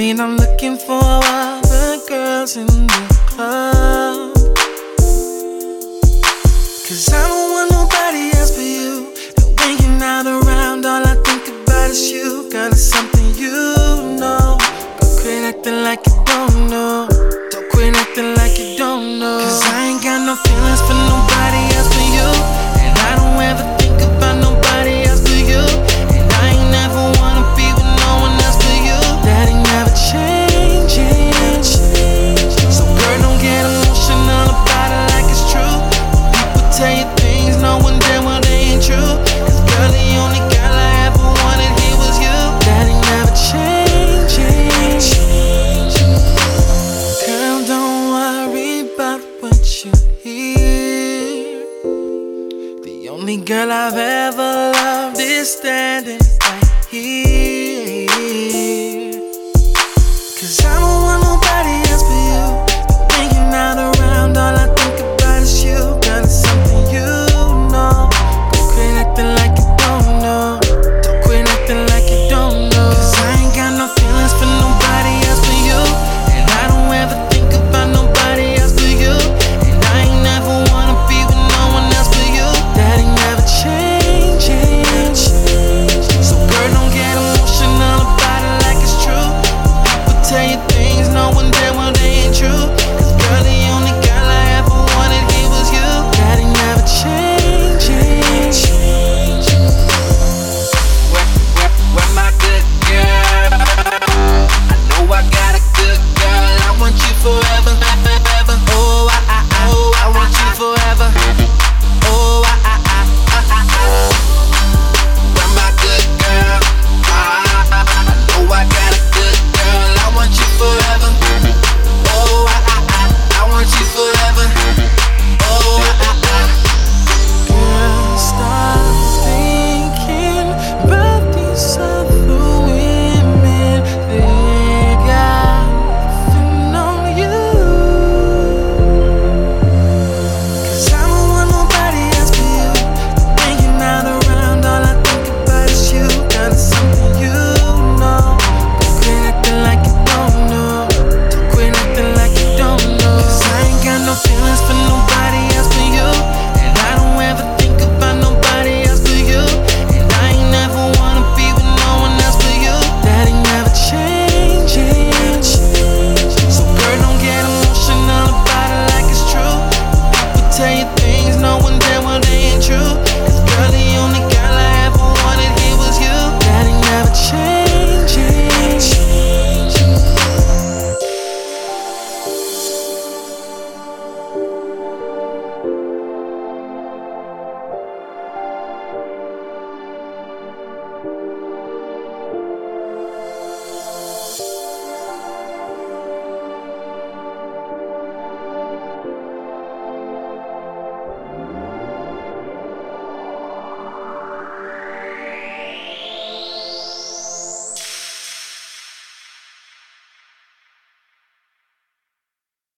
mean I'm looking for other girls in the club. Cause I don't want nobody else but you. And when you're not around, all I think about is you. Girl, it's something you know. Don't quit acting like you don't know. Don't quit acting like you don't know. Cause I ain't got no feelings for nobody tell you things no one did when they ain't true. Cause girl, the only girl I ever wanted here was you. That ain't never changing. Girl, don't worry about what you hear. The only girl I've ever loved is standing right here.